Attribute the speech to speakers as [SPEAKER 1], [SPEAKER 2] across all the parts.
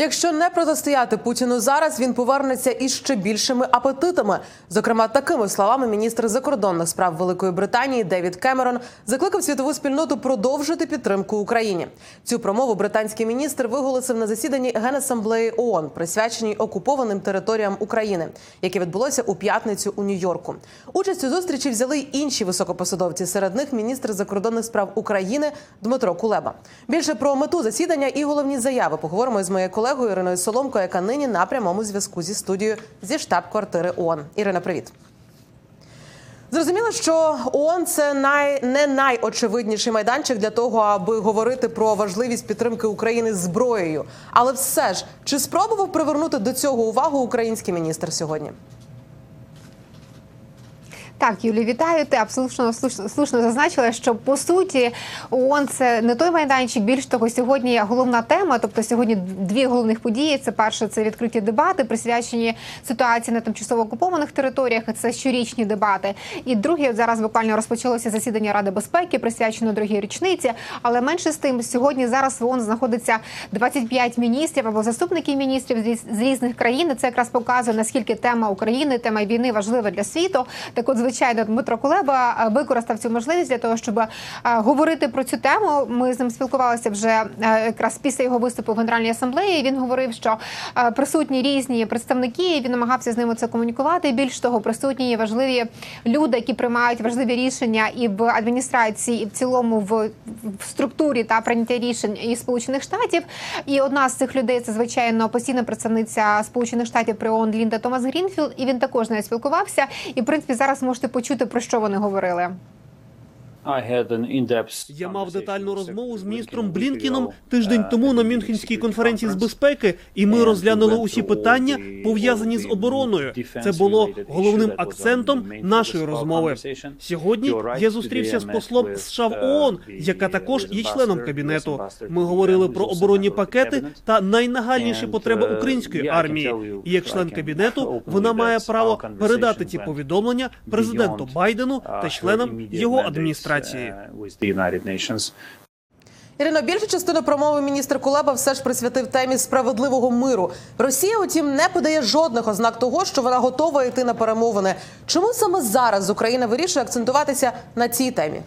[SPEAKER 1] Якщо не протистояти Путіну зараз, він повернеться із ще більшими апетитами. Зокрема, такими словами міністр закордонних справ Великої Британії Девід Кемерон закликав світову спільноту продовжити підтримку Україні. Цю промову британський міністр виголосив на засіданні Генасамблеї ООН, присвяченій окупованим територіям України, яке відбулося у п'ятницю у Нью-Йорку. Участь у зустрічі взяли й інші високопосадовці. Серед них міністр закордонних справ України Дмитро Кулеба. Більше про мету засідання і головні заяви поговоримо із моєю колегою Іриною Соломко, яка нині на прямому зв'язку зі студією зі штаб-квартири ООН. Ірина, привіт. Зрозуміло, що ООН – це най не найочевидніший майданчик для того, аби говорити про важливість підтримки України зброєю. Але все ж чи спробував привернути до цього увагу український міністр сьогодні?
[SPEAKER 2] Так, Юлі, вітаю. Ти абсолютно слушно, зазначила, що по суті ООН – це не той майданчик. Більш того, сьогодні головна тема. Тобто, сьогодні дві головних події. Це перше, це відкриті дебати, присвячені ситуації на тимчасово окупованих територіях. Це щорічні дебати. І друге, от зараз буквально розпочалося засідання Ради безпеки, присвячено другій річниці. Але менше з тим, сьогодні зараз в ООН знаходиться 25 міністрів або заступників міністрів з різних країн. Це якраз показує наскільки тема України, тема війни важлива для світу. Так, от звичайно, Дмитро Кулеба е, використав цю можливість для того, щоб е, говорити про цю тему. Ми з ним спілкувалися вже е, якраз після його виступу в Генеральній асамблеї. Він говорив, що присутні різні представники. Він намагався з ними це комунікувати. Більш того, присутні є важливі люди, які приймають важливі рішення і в адміністрації, і в цілому в, структурі та прийняття рішень і Сполучених Штатів. І одна з цих людей це звичайно постійна представниця Сполучених Штатів при ООН Лінда Томас Грінфілд. І він також з нею спілкувався. І в принципі зараз можете почути про що вони говорили.
[SPEAKER 3] Я мав детальну розмову з міністром Блінкіном тиждень тому на Мюнхенській конференції з безпеки, і ми розглянули усі питання пов'язані з обороною. Це було головним акцентом нашої розмови. Сьогодні я зустрівся з послом США в ООН, яка також є членом кабінету. Ми говорили про оборонні пакети та найнагальніші потреби української армії. І як член кабінету вона має право передати ці повідомлення президенту Байдену та членам його адміністрації.
[SPEAKER 1] Ірино, більшу частину промови міністр Кулеба все ж присвятив темі справедливого миру. Росія, утім, не подає жодних ознак того, що вона готова йти на перемовини. Чому саме зараз Україна вирішує акцентуватися на цій темі?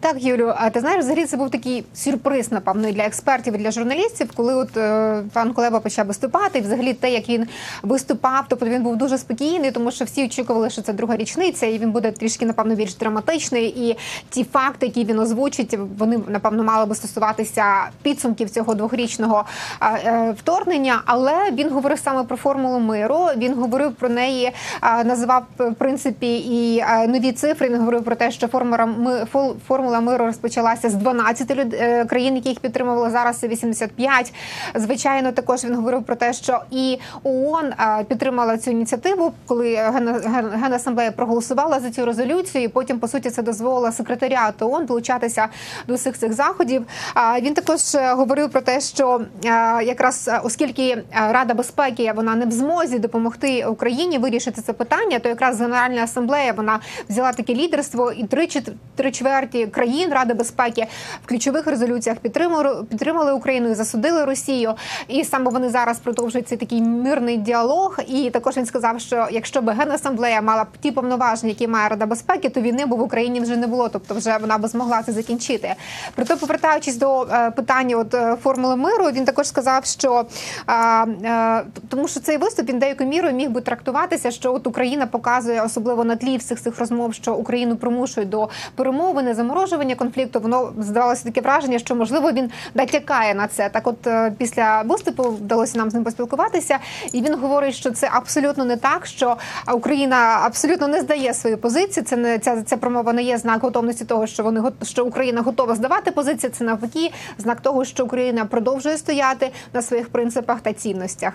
[SPEAKER 2] Так, Юлю, а ти знаєш, взагалі це був такий сюрприз, напевно, і для експертів і для журналістів, коли от е, пан Кулеба почав виступати, і взагалі те, як він виступав, тобто він був дуже спокійний, тому що всі очікували, що це друга річниця, і він буде трішки, напевно, більш драматичний. І ті факти, які він озвучить, вони напевно мали би стосуватися підсумків цього двохрічного е, вторгнення. Але він говорив саме про формулу миру. Він говорив про неї, називав в принципі і е, нові цифри. Він говорив про те, що формула фол- формула миру розпочалася з 12 люд- е, країн, які їх підтримували зараз. Це 85. Звичайно, також він говорив про те, що і ООН е, підтримала цю ініціативу, коли Ген- Ген- Генасамблея проголосувала за цю резолюцію. і Потім, по суті, це дозволило секретаріату ООН долучатися до всіх цих заходів. Він також е, говорив про те, що якраз оскільки Рада безпеки вона не в змозі допомогти Україні вирішити це питання, то якраз Генеральна асамблея вона взяла таке лідерство і три три чверті країн Ради безпеки в ключових резолюціях підтримали підтримали Україну і засудили Росію. І саме вони зараз продовжують цей такий мирний діалог. І також він сказав, що якщо б Генасамблея мала б ті повноваження, які має Рада безпеки, то війни б в Україні вже не було. Тобто, вже вона б змогла це закінчити. Проте, повертаючись до е, питання от е, формули миру, він також сказав, що е, е, тому, що цей виступ він деякою мірою міг би трактуватися, що от Україна показує особливо на тлі всіх цих розмов, що Україну примушують до перемовини, заморожування конфлікту. Воно здавалося таке враження, що можливо він натякає на це. Так, от е, після виступу вдалося нам з ним поспілкуватися, і він говорить, що це абсолютно не так, що Україна абсолютно не здає свою позицію. Це не ця, ця промова не є знак готовності того, що вони що Україна готова здавати позиції. Це навпаки знак того, що Україна продовжує стояти на своїх принципах та цінностях.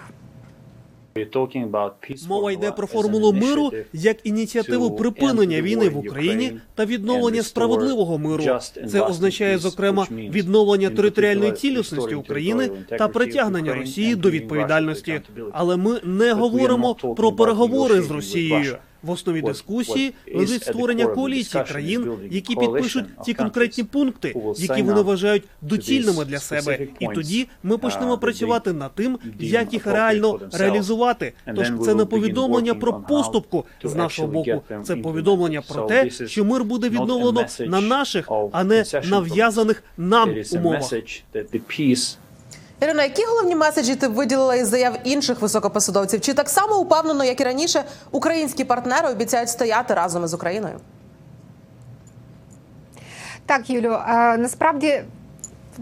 [SPEAKER 3] Мова йде про формулу миру як ініціативу припинення війни в Україні та відновлення справедливого миру. Це означає зокрема відновлення територіальної цілісності України та притягнення Росії до відповідальності. Але ми не говоримо про переговори з Росією. В основі дискусії лежить створення коаліції країн, які підпишуть ті конкретні пункти, які вони вважають доцільними для себе. І тоді ми почнемо працювати над тим, як їх реально реалізувати. Тож це не повідомлення про поступку з нашого боку. Це повідомлення про те, що мир буде відновлено на наших, а не нав'язаних нам умовах.
[SPEAKER 1] Ірина, які головні меседжі ти виділила із заяв інших високопосадовців? Чи так само упевнено, як і раніше, українські партнери обіцяють стояти разом із Україною?
[SPEAKER 2] Так, Юлю, е, насправді.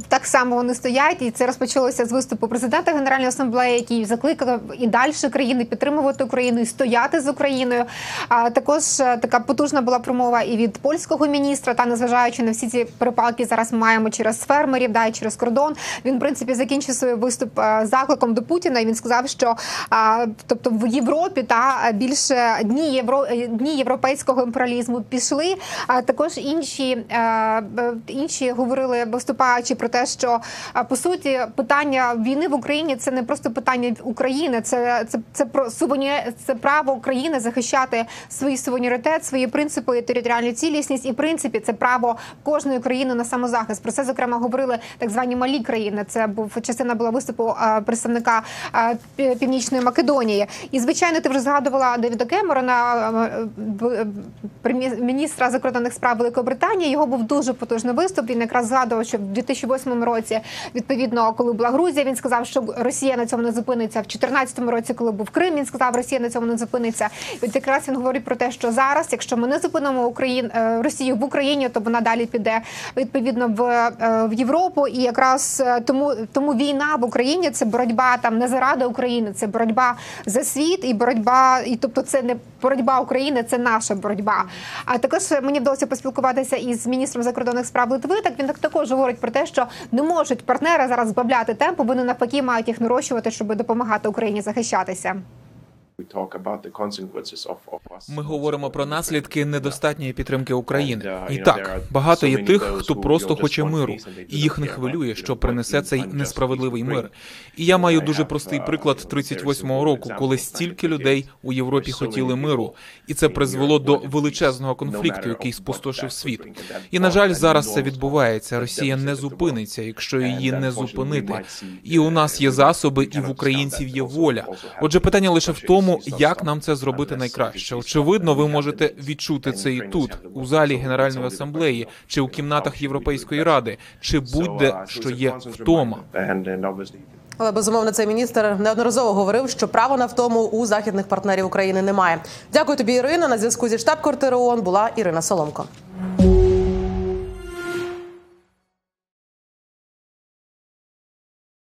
[SPEAKER 2] Так само вони стоять, і це розпочалося з виступу президента Генеральної асамблеї, який закликав і далі країни підтримувати Україну і стояти з Україною. А також е, така потужна була промова і від польського міністра. Та незважаючи на всі ці перепалки, зараз маємо через фермерів, да і через кордон. Він в принципі закінчив свій виступ е, закликом до Путіна. І він сказав, що а, тобто в Європі та більше дні євро е, дні європейського імперіалізму пішли. А також інші, е, е, інші говорили виступаючи про те, що по суті питання війни в Україні це не просто питання України, це це, це про сувені... це право України захищати свій суверенітет, свої принципи і територіальну цілісність, і в принципі це право кожної країни на самозахист. Про це зокрема говорили так звані малі країни. Це був частина була виступу представника Північної Македонії. І звичайно, ти вже згадувала Девіда Кемерона, прем'єр- міністра закордонних справ Великої Британії. Його був дуже потужний виступ. Він якраз згадував, що в 2008 році, відповідно, коли була Грузія, він сказав, що Росія на цьому не зупиниться. В 2014 році, коли був Крим, він сказав, що Росія на цьому не зупиниться. І от якраз він говорить про те, що зараз, якщо ми не зупинимо Україн е, Росію в Україні, то вона далі піде відповідно в, е, в Європу. І якраз е, тому тому війна в Україні це боротьба там не заради України, це боротьба за світ і боротьба, і тобто це не боротьба України, це наша боротьба. А також мені вдалося поспілкуватися із міністром закордонних справ Литви. Так він так також говорить про те, що не можуть партнери зараз збавляти темпу, вони навпаки мають їх нарощувати, щоб допомагати Україні захищатися.
[SPEAKER 4] Ми говоримо про наслідки недостатньої підтримки України. І так багато є тих, хто просто хоче миру, і їх не хвилює, що принесе цей несправедливий мир. І я маю дуже простий приклад 38-го року, коли стільки людей у Європі хотіли миру, і це призвело до величезного конфлікту, який спустошив світ. І на жаль, зараз це відбувається. Росія не зупиниться, якщо її не зупинити. І у нас є засоби, і в українців є воля. Отже, питання лише в тому, як нам це зробити найкраще. Очевидно, ви можете відчути це і тут, у залі Генеральної асамблеї, чи у кімнатах Європейської ради, чи будь-де що є втома.
[SPEAKER 1] Але безумовно цей міністр неодноразово говорив, що право на втому у західних партнерів України немає. Дякую тобі, Ірина. На зв'язку зі штаб-квартири ООН була Ірина Соломко.